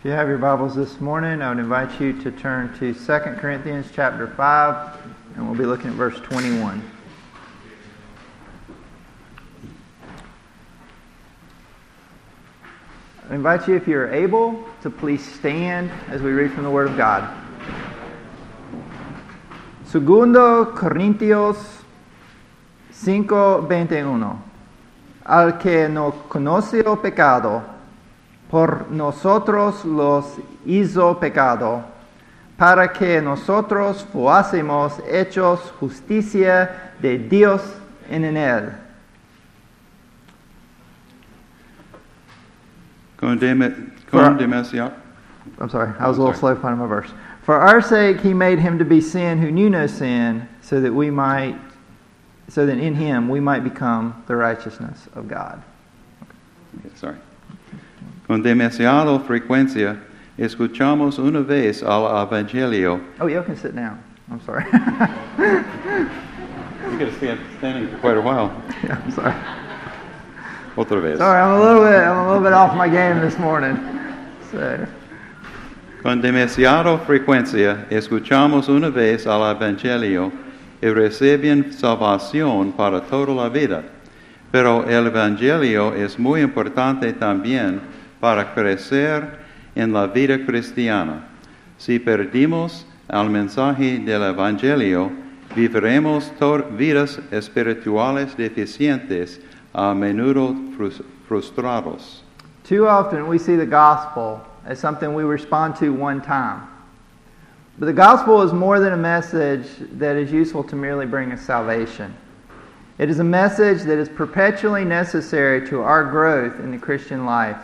If you have your Bibles this morning, I would invite you to turn to 2 Corinthians chapter 5, and we'll be looking at verse 21. I invite you, if you're able, to please stand as we read from the Word of God. Segundo Corintios 5:21. Al que no conoció pecado, por nosotros los hizo pecado, para que nosotros fuésemos hechos justicia de Dios en él. Con, deme, For- con. I'm sorry, I was a little Sorry. slow finding my verse. For our sake he made him to be sin who knew no sin, so that we might so that in him we might become the righteousness of God. Sorry. Con demasiado frecuencia escuchamos una vez al Evangelio. Oh, you can sit down. I'm sorry. You could have stand, standing for quite a while. yeah, I'm sorry. Otra vez. Sorry, I'm a little bit I'm a little bit off my game this morning. So Con demasiado frecuencia escuchamos una vez al Evangelio y reciben salvación para toda la vida. Pero el Evangelio es muy importante también para crecer en la vida cristiana. Si perdimos el mensaje del Evangelio, viviremos vidas espirituales deficientes, a menudo frus- frustrados. Too often we see the gospel as something we respond to one time. But the gospel is more than a message that is useful to merely bring us salvation. It is a message that is perpetually necessary to our growth in the Christian life.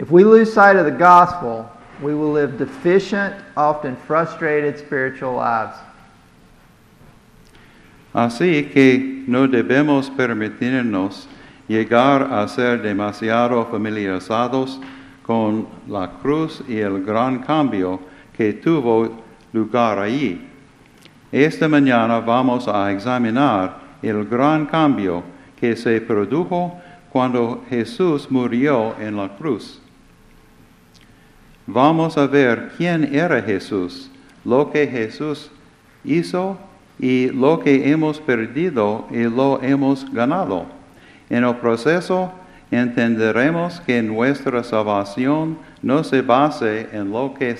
If we lose sight of the gospel, we will live deficient, often frustrated spiritual lives. Así que no debemos permitirnos llegar a ser demasiado familiarizados con la cruz y el gran cambio que tuvo lugar allí. Esta mañana vamos a examinar el gran cambio que se produjo cuando Jesús murió en la cruz. Vamos a ver quién era Jesús, lo que Jesús hizo y lo que hemos perdido y lo hemos ganado. En el proceso entenderemos que nuestra salvación no se base en lo que,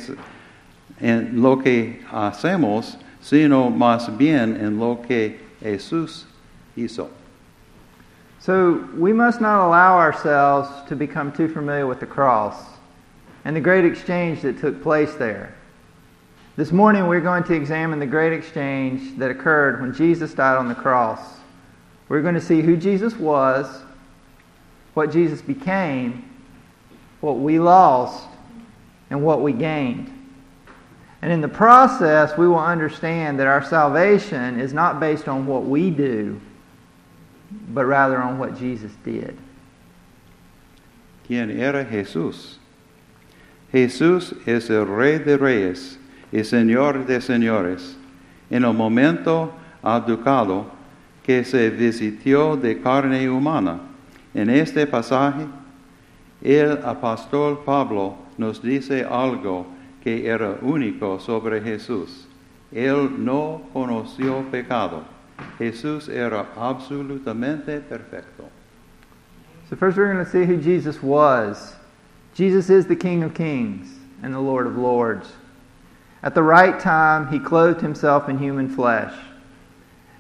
en lo que hacemos, sino más bien en lo que Jesús hizo. So we must not allow ourselves to become too familiar with the cross and the great exchange that took place there. This morning we're going to examine the great exchange that occurred when Jesus died on the cross. We're going to see who Jesus was, what Jesus became, what we lost, and what we gained. And in the process, we will understand that our salvation is not based on what we do, but rather on what Jesus did. ¿Quién era Jesús? Jesús es el Rey de Reyes y Señor de Señores. En el momento aducado que se visitió de carne humana. En este pasaje, el apóstol Pablo nos dice algo que era único sobre Jesús. Él no conoció pecado. Jesús era absolutamente perfecto. So, first, we're going to see who Jesus was. Jesus is the King of Kings and the Lord of Lords. At the right time, he clothed himself in human flesh.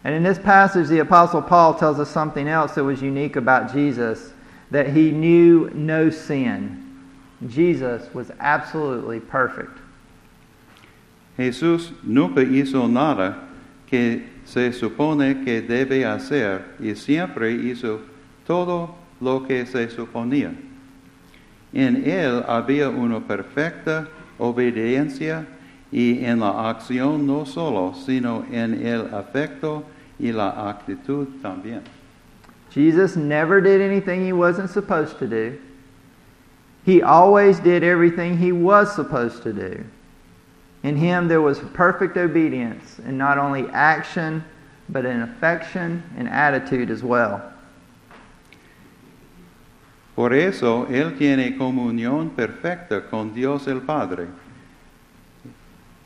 And in this passage, the Apostle Paul tells us something else that was unique about Jesus that he knew no sin. Jesus was absolutely perfect. Jesús nunca hizo nada que se supone que debe hacer y siempre hizo todo lo que se suponía. En él había una perfecta obediencia y en la acción no solo, sino en el afecto y la actitud también. Jesus never did anything he wasn't supposed to do. He always did everything he was supposed to do. In him there was perfect obedience in not only action, but in affection and attitude as well. Por eso Él tiene comunión perfecta con Dios el Padre.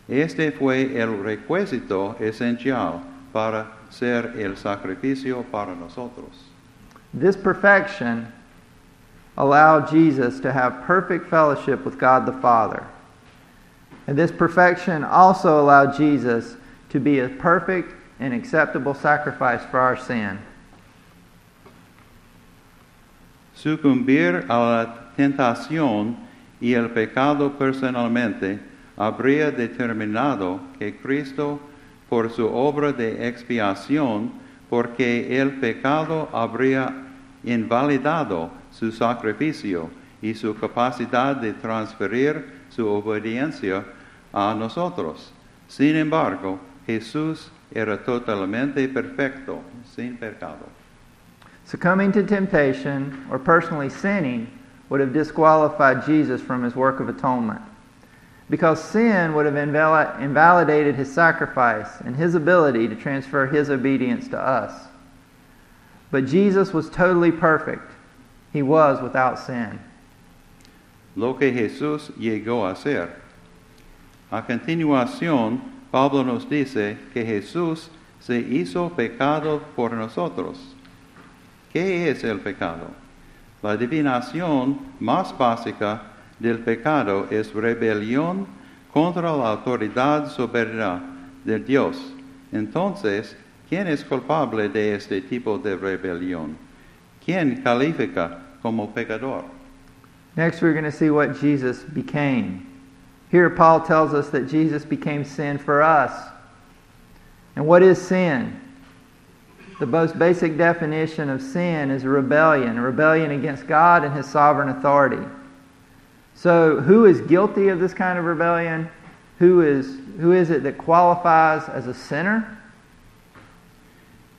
Este fue el requisito esencial para ser el sacrificio para nosotros. This perfection allowed Jesus to have perfect fellowship with God the Father. And this perfection also allowed Jesus to be a perfect and acceptable sacrifice for our sin. Sucumbir a la tentación y el pecado personalmente habría determinado que Cristo, por su obra de expiación, porque el pecado habría invalidado su sacrificio y su capacidad de transferir su obediencia a nosotros. Sin embargo, Jesús era totalmente perfecto, sin pecado. Succumbing to temptation or personally sinning would have disqualified Jesus from his work of atonement. Because sin would have invalidated his sacrifice and his ability to transfer his obedience to us. But Jesus was totally perfect. He was without sin. Lo que Jesús llegó a ser. A continuación, Pablo nos dice que Jesús se hizo pecado por nosotros. ¿Qué es el pecado? La divinación más básica del pecado es rebelión contra la autoridad soberana de Dios. Entonces, ¿quién es culpable de este tipo de rebelión? ¿Quién califica como pecador? Next, we're going to see what Jesus became. Here, Paul tells us that Jesus became sin for us. And what is sin? The most basic definition of sin is a rebellion, a rebellion against God and His sovereign authority. So, who is guilty of this kind of rebellion? Who is, who is it that qualifies as a sinner?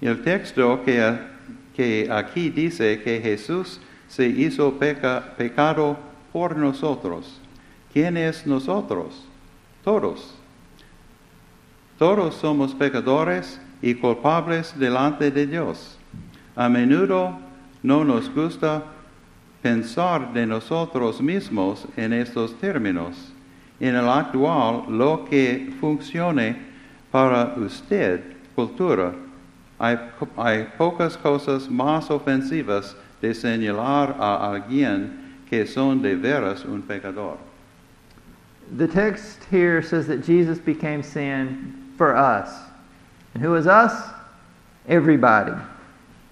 El texto que, que aquí dice que Jesús se hizo peca- pecado por nosotros. ¿Quién es nosotros? Todos. Todos somos pecadores y culpables delante de Dios. A menudo no nos gusta pensar de nosotros mismos en estos términos. En el actual, lo que funcione para usted, cultura, hay, hay pocas cosas más ofensivas de señalar a alguien que son de veras un pecador. The text here says that Jesus became sin for us. And who is us? Everybody.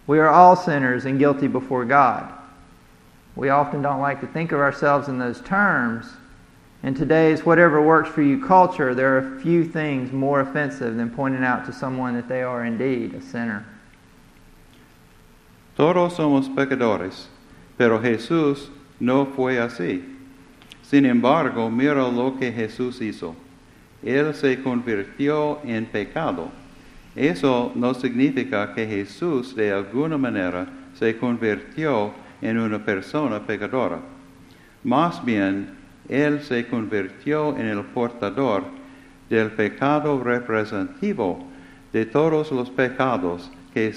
We are all sinners and guilty before God. We often don't like to think of ourselves in those terms. In today's whatever works for you culture, there are few things more offensive than pointing out to someone that they are indeed a sinner. Todos somos pecadores, pero Jesús no fue así. Sin embargo, mira lo que Jesús hizo. Él se convirtió en pecado. Eso no significa que Jesús de alguna manera se convirtió en una persona pecadora. Más bien, Él se convirtió en el portador del pecado representativo de todos los pecados que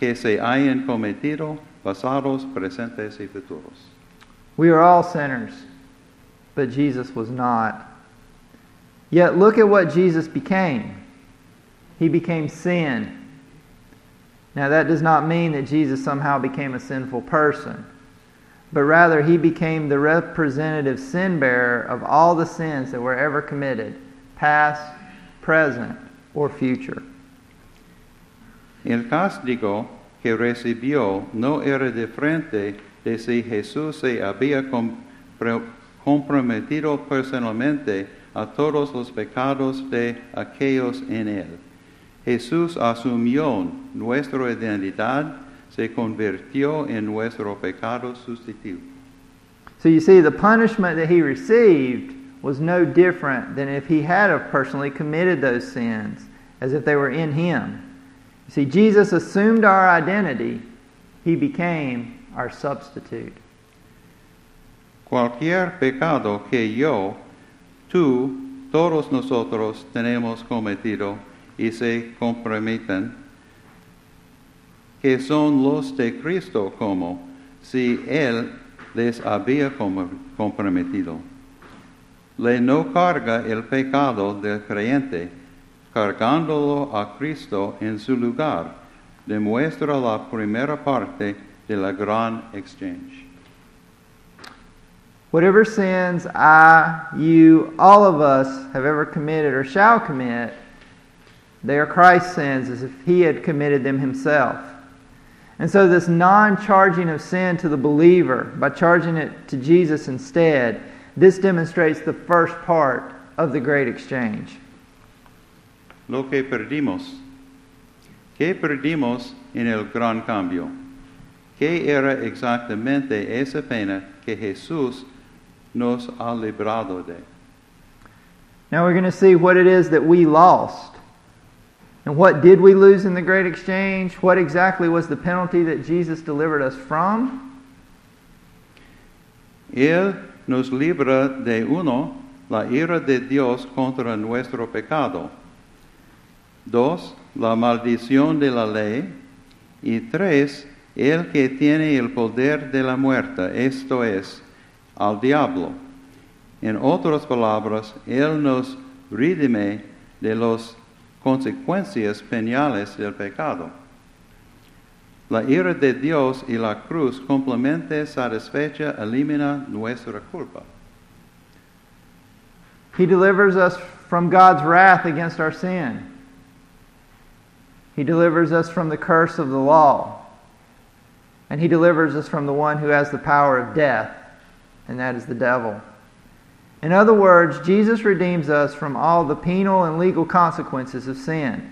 que se hayan cometido, pasados, presentes y futuros. We are all sinners, but Jesus was not. Yet look at what Jesus became. He became sin. Now, that does not mean that Jesus somehow became a sinful person, but rather he became the representative sin bearer of all the sins that were ever committed, past, present, or future. El castigo que recibió no era diferente de si Jesús se había comprometido personalmente a todos los pecados de aquellos en él. Jesús asumió nuestra identidad, se convirtió en nuestro pecado sustituto. So you see, the punishment that he received was no different than if he had have personally committed those sins, as if they were in him. You see, Jesus assumed our identity, he became our substitute. Cualquier pecado que yo, tú, todos nosotros tenemos cometido y se comprometen, que son los de Cristo como si Él les había com- comprometido. Le no carga el pecado del creyente, cargándolo a Cristo en su lugar, demuestra la primera parte de la gran exchange. Whatever sins I, you, all of us have ever committed or shall commit, they are Christ's sins as if he had committed them himself. And so, this non charging of sin to the believer by charging it to Jesus instead, this demonstrates the first part of the great exchange. Lo que perdimos. ¿Qué perdimos en el gran cambio? ¿Qué era exactamente esa pena que Jesús nos ha librado de? Now we're going to see what it is that we lost. And what did we lose in the great exchange? What exactly was the penalty that Jesus delivered us from? Él nos libra de uno, la ira de Dios contra nuestro pecado. Dos, la maldición de la ley. Y tres, el que tiene el poder de la muerte, esto es, al diablo. En otras palabras, Él nos redime de las consecuencias penales del pecado. La ira de Dios y la cruz completamente satisfecha elimina nuestra culpa. He delivers us from God's wrath against our sin. He delivers us from the curse of the law. And He delivers us from the one who has the power of death, and that is the devil. In other words, Jesus redeems us from all the penal and legal consequences of sin.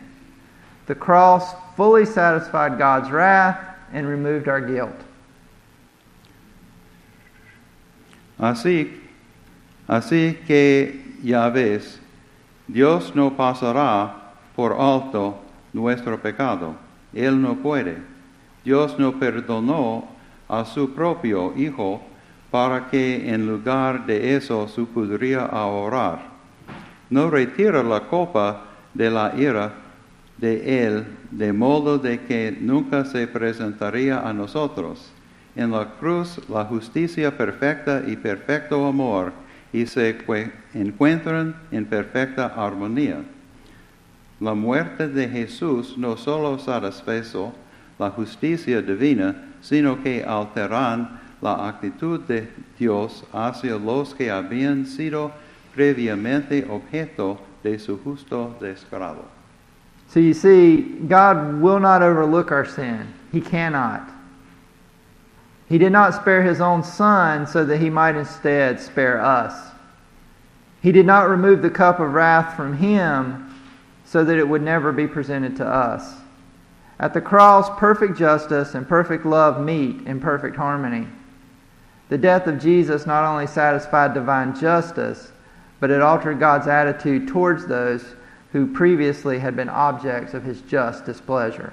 The cross fully satisfied God's wrath and removed our guilt. Así, así que ya ves, Dios no pasará por alto nuestro pecado. Él no puede. Dios no perdonó a su propio Hijo para que en lugar de eso se pudiera ahorrar. No retira la copa de la ira de Él, de modo de que nunca se presentaría a nosotros. En la cruz la justicia perfecta y perfecto amor y se cue- encuentran en perfecta armonía. La muerte de Jesús no solo satisfizo la justicia divina, sino que alteran la actitud de Dios hacia los que habían sido previamente objeto de su justo. So you see, God will not overlook our sin. He cannot. He did not spare his own son so that he might instead spare us. He did not remove the cup of wrath from him so that it would never be presented to us. At the cross, perfect justice and perfect love meet in perfect harmony. The death of Jesus not only satisfied divine justice, but it altered God's attitude towards those who previously had been objects of his just displeasure.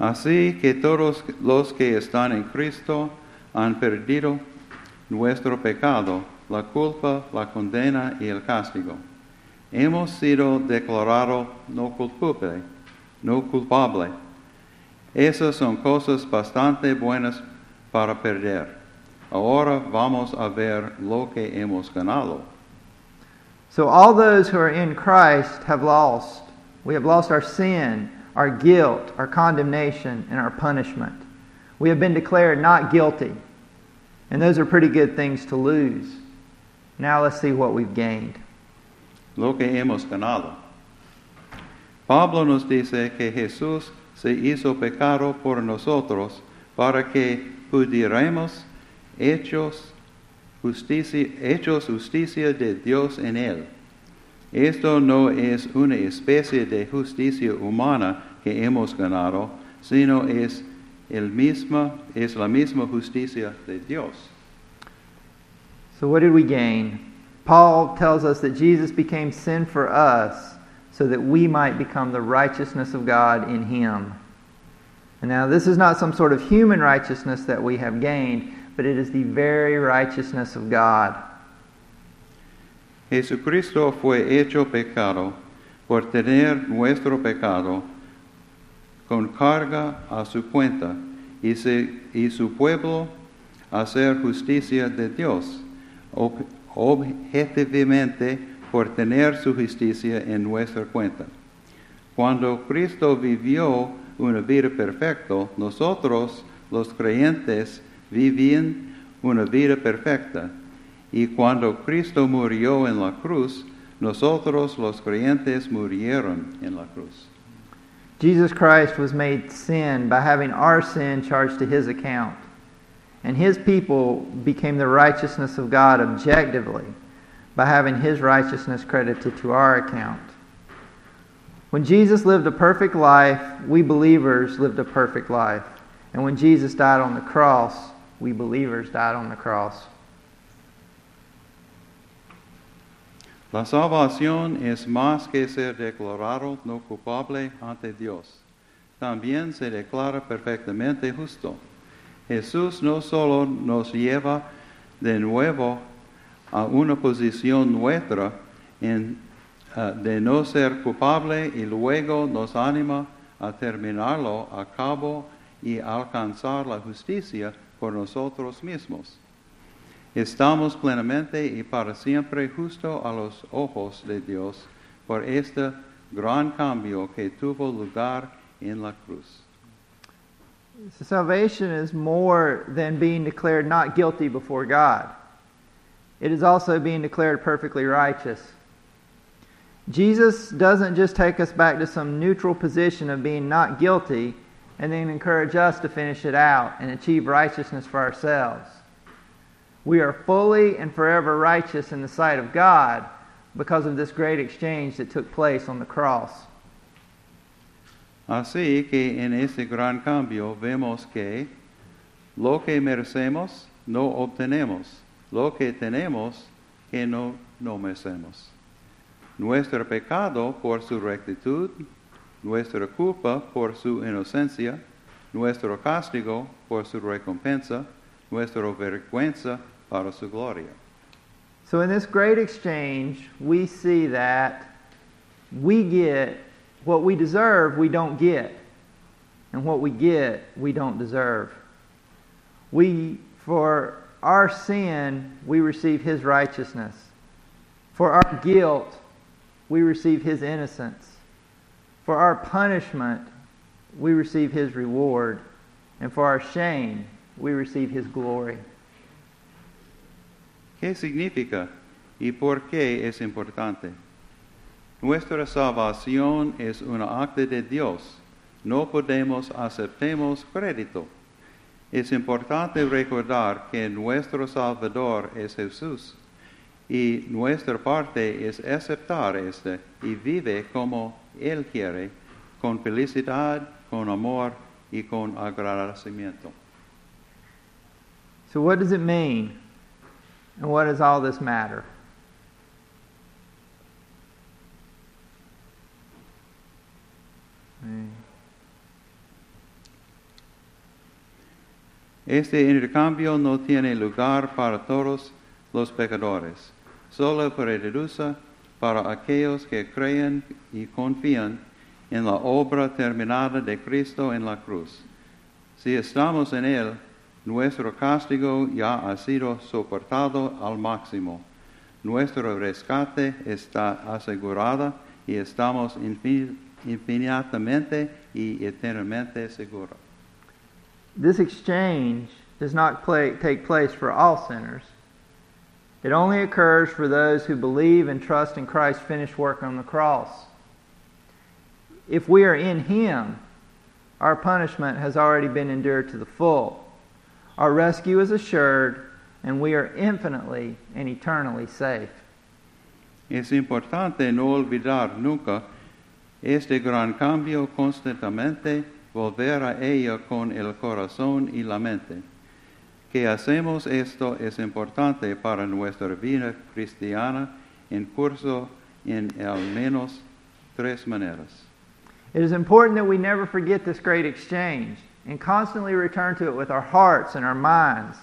Así que todos los que están en Cristo han perdido nuestro pecado, la culpa, la condena y el castigo. Hemos sido declarados no culpable, no culpable. Esas son cosas bastante buenas para perder. Ahora vamos a ver lo que hemos ganado. So all those who are in Christ have lost. We have lost our sin, our guilt, our condemnation, and our punishment. We have been declared not guilty. And those are pretty good things to lose. Now let's see what we've gained. lo que hemos ganado. Pablo nos dice que Jesús se hizo pecado por nosotros para que hechos justicia, hechos justicia de Dios en él. Esto no es una especie de justicia humana que hemos ganado, sino es, el misma, es la misma justicia de Dios. So what did we gain? Paul tells us that Jesus became sin for us so that we might become the righteousness of God in him. And now this is not some sort of human righteousness that we have gained, but it is the very righteousness of God. Jesucristo fue hecho pecado por tener nuestro pecado con carga a su cuenta y, se- y su pueblo hacer justicia de Dios, ob- objetivamente por tener su justicia en nuestra cuenta. Cuando Cristo vivió una vida perfecta, nosotros, los creyentes, vivían una vida perfecta. Y cuando Cristo murió en la cruz, nosotros, los creyentes, murieron en la cruz. Jesus Christ was made sin by having our sin charged to his account. And his people became the righteousness of God objectively by having his righteousness credited to our account. When Jesus lived a perfect life, we believers lived a perfect life. And when Jesus died on the cross, we believers died on the cross. La salvación es más que ser declarado no culpable ante Dios. También se declara perfectamente justo. Jesús no solo nos lleva de nuevo a una posición nuestra en, ah, de no ser culpable y luego nos anima a terminarlo a cabo y alcanzar la justicia por nosotros mismos. Estamos plenamente y para siempre justo a los ojos de Dios por este gran cambio que tuvo lugar en la cruz. Salvation is more than being declared not guilty before God. It is also being declared perfectly righteous. Jesus doesn't just take us back to some neutral position of being not guilty and then encourage us to finish it out and achieve righteousness for ourselves. We are fully and forever righteous in the sight of God because of this great exchange that took place on the cross. Así que en este gran cambio vemos que lo que merecemos no obtenemos, lo que tenemos que no, no merecemos. Nuestro pecado por su rectitud, nuestra culpa por su inocencia, nuestro castigo por su recompensa, nuestra vergüenza para su gloria. So, in this great exchange, we see that we get what we deserve, we don't get. And what we get, we don't deserve. We, for our sin, we receive His righteousness. For our guilt, we receive His innocence. For our punishment, we receive His reward. And for our shame, we receive His glory. ¿Qué significa y por qué es importante? Nuestra salvación es un acto de Dios. No podemos aceptemos crédito. Es importante recordar que nuestro Salvador es Jesús y nuestra parte es aceptar este y vive como Él quiere, con felicidad, con amor y con agradecimiento. So, what does it mean? And what does all this matter? Este intercambio no tiene lugar para todos los pecadores, solo reduce para aquellos que creen y confían en la obra terminada de Cristo en la cruz. Si estamos en Él, nuestro castigo ya ha sido soportado al máximo. Nuestro rescate está asegurado y estamos infin- infinitamente y eternamente seguros. This exchange does not play, take place for all sinners. It only occurs for those who believe and trust in Christ's finished work on the cross. If we are in Him, our punishment has already been endured to the full. Our rescue is assured, and we are infinitely and eternally safe. Es importante no olvidar nunca este gran cambio constantemente, volver a ella con el corazón y la mente. Que hacemos esto es importante para nuestra vida cristiana en curso en al menos tres maneras. It is important that we never forget this great exchange and constantly return to it with our hearts and our minds.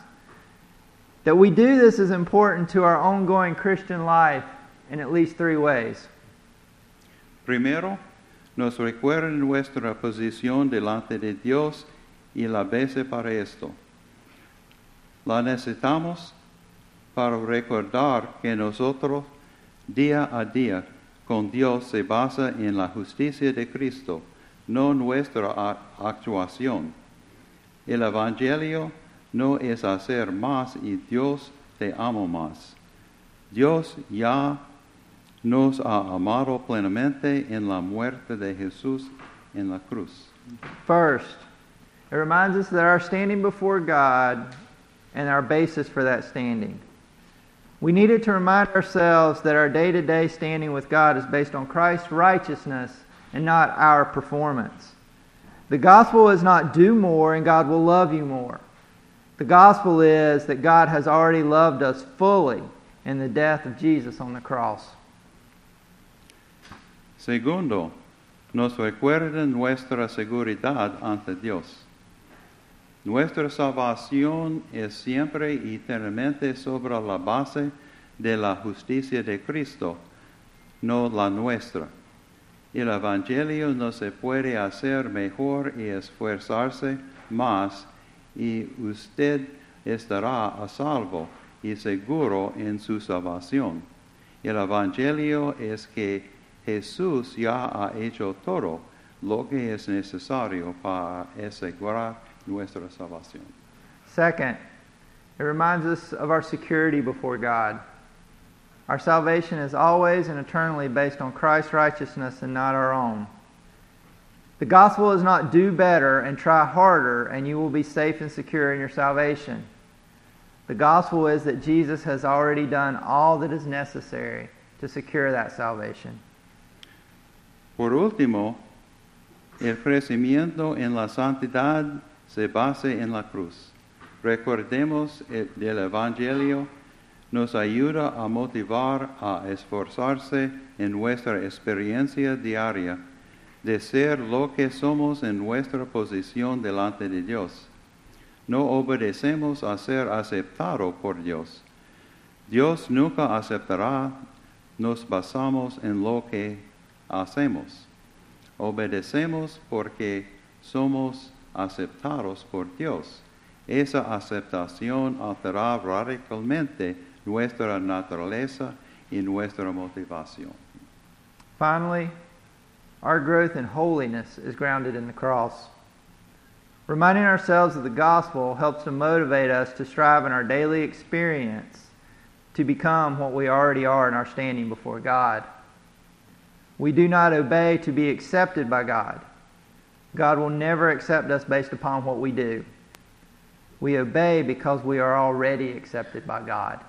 That we do this is important to our ongoing Christian life in at least three ways. Primero, nos recuerda nuestra posición delante de Dios y la base para esto. La necesitamos para recordar que nosotros día a día con Dios se basa en la justicia de Cristo, no nuestra actuación. El Evangelio no es hacer más y Dios te ama más. Dios ya nos ha amado plenamente en la muerte de Jesús en la cruz. First, it reminds us that our standing before God and our basis for that standing. We needed to remind ourselves that our day to day standing with God is based on Christ's righteousness and not our performance. The gospel is not do more and God will love you more. The gospel is that God has already loved us fully in the death of Jesus on the cross. Segundo, nos recuerda nuestra seguridad ante Dios. Nuestra salvación es siempre y eternamente sobre la base de la justicia de Cristo, no la nuestra. El Evangelio no se puede hacer mejor y esforzarse más y usted estará a salvo y seguro en su salvación. El Evangelio es que Jesús ya ha hecho todo lo que es necesario para asegurar nuestra salvación. Second, it reminds us of our security before God. Our salvation is always and eternally based on Christ's righteousness and not our own. The gospel is not do better and try harder and you will be safe and secure in your salvation. The gospel is that Jesus has already done all that is necessary to secure that salvation. Por último, el crecimiento en la santidad se basa en la cruz. Recordemos el, del Evangelio nos ayuda a motivar a esforzarse en nuestra experiencia diaria de ser lo que somos en nuestra posición delante de Dios. No obedecemos a ser aceptado por Dios. Dios nunca aceptará, nos basamos en lo que hacemos. Obedecemos porque somos aceptados por Dios. Esa aceptación altera radicalmente nuestra naturaleza y nuestra motivación. Finally, our growth in holiness is grounded in the cross. Reminding ourselves of the gospel helps to motivate us to strive in our daily experience to become what we already are in our standing before God. We do not obey to be accepted by God. God will never accept us based upon what we do. We obey because we are already accepted by God.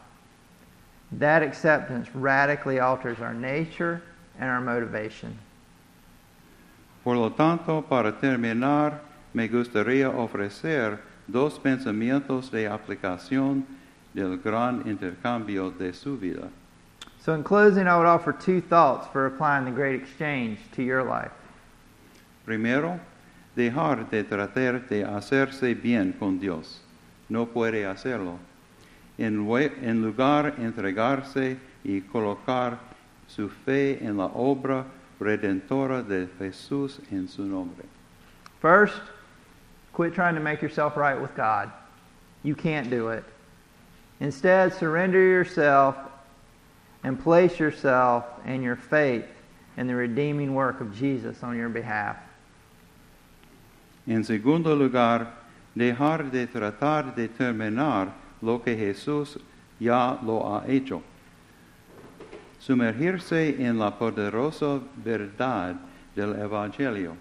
That acceptance radically alters our nature and our motivation. Por lo tanto, para terminar, me gustaría ofrecer dos pensamientos de aplicación del gran intercambio de su vida. So, in closing, I would offer two thoughts for applying the great exchange to your life. Primero, dejar de tratar de hacerse bien con Dios. No puede hacerlo. En, en lugar entregarse y colocar su fe en la obra redentora de Jesús en su nombre. First, quit trying to make yourself right with God. You can't do it. Instead, surrender yourself and place yourself and your faith in the redeeming work of Jesus on your behalf. En segundo lugar, dejar de tratar de terminar lo que Jesús ya lo ha hecho. Sumergirse en la poderosa verdad del Evangelio.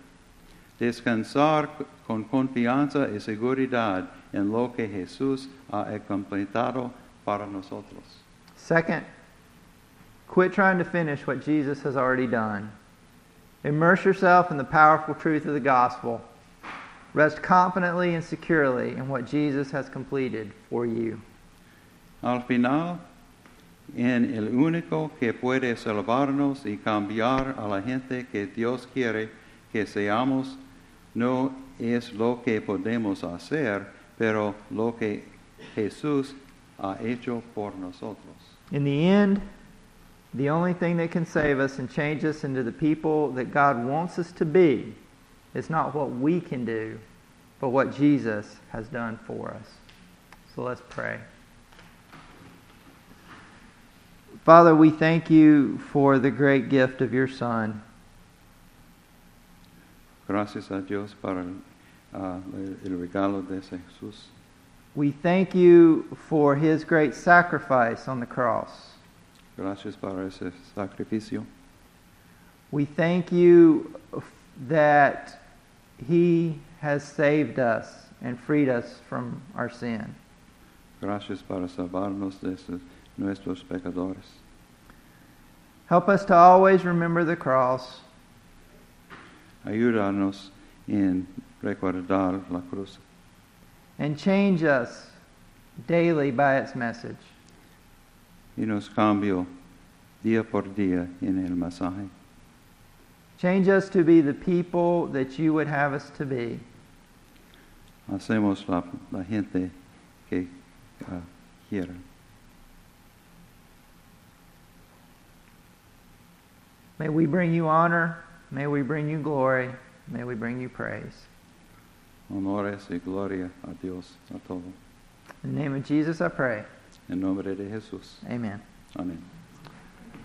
Descansar con confianza y seguridad en lo que Jesús ha completado para nosotros. Second, quit trying to finish what Jesus has already done. Immerse yourself in the powerful truth of the gospel. Rest confidently and securely in what Jesus has completed for you. Al final, en el único que puede salvarnos y cambiar a la gente que Dios quiere que seamos, no es lo que podemos hacer, pero lo que Jesús ha hecho por nosotros. In the end, the only thing that can save us and change us into the people that God wants us to be is not what we can do, but what Jesus has done for us. So let's pray. Father, we thank you for the great gift of your Son. Gracias a Dios para el, ah, el regalo de Jesús. We thank you for his great sacrifice on the cross. Gracias para ese sacrificio. We thank you that he has saved us and freed us from our sin. Gracias para salvarnos de nuestros pecadores. Help us to always remember the cross Ayúdanos en recordar la cruz and change us daily by its message. y nos cambio día por día en el mensaje. Change us to be the people that you would have us to be. Hacemos la, la gente que ah, quiera. May we bring you honor. May we bring you glory. May we bring you praise. Honores y gloria a Dios, a todo. In the name of Jesus, I pray. En nombre de Jesús. Amen. Amén.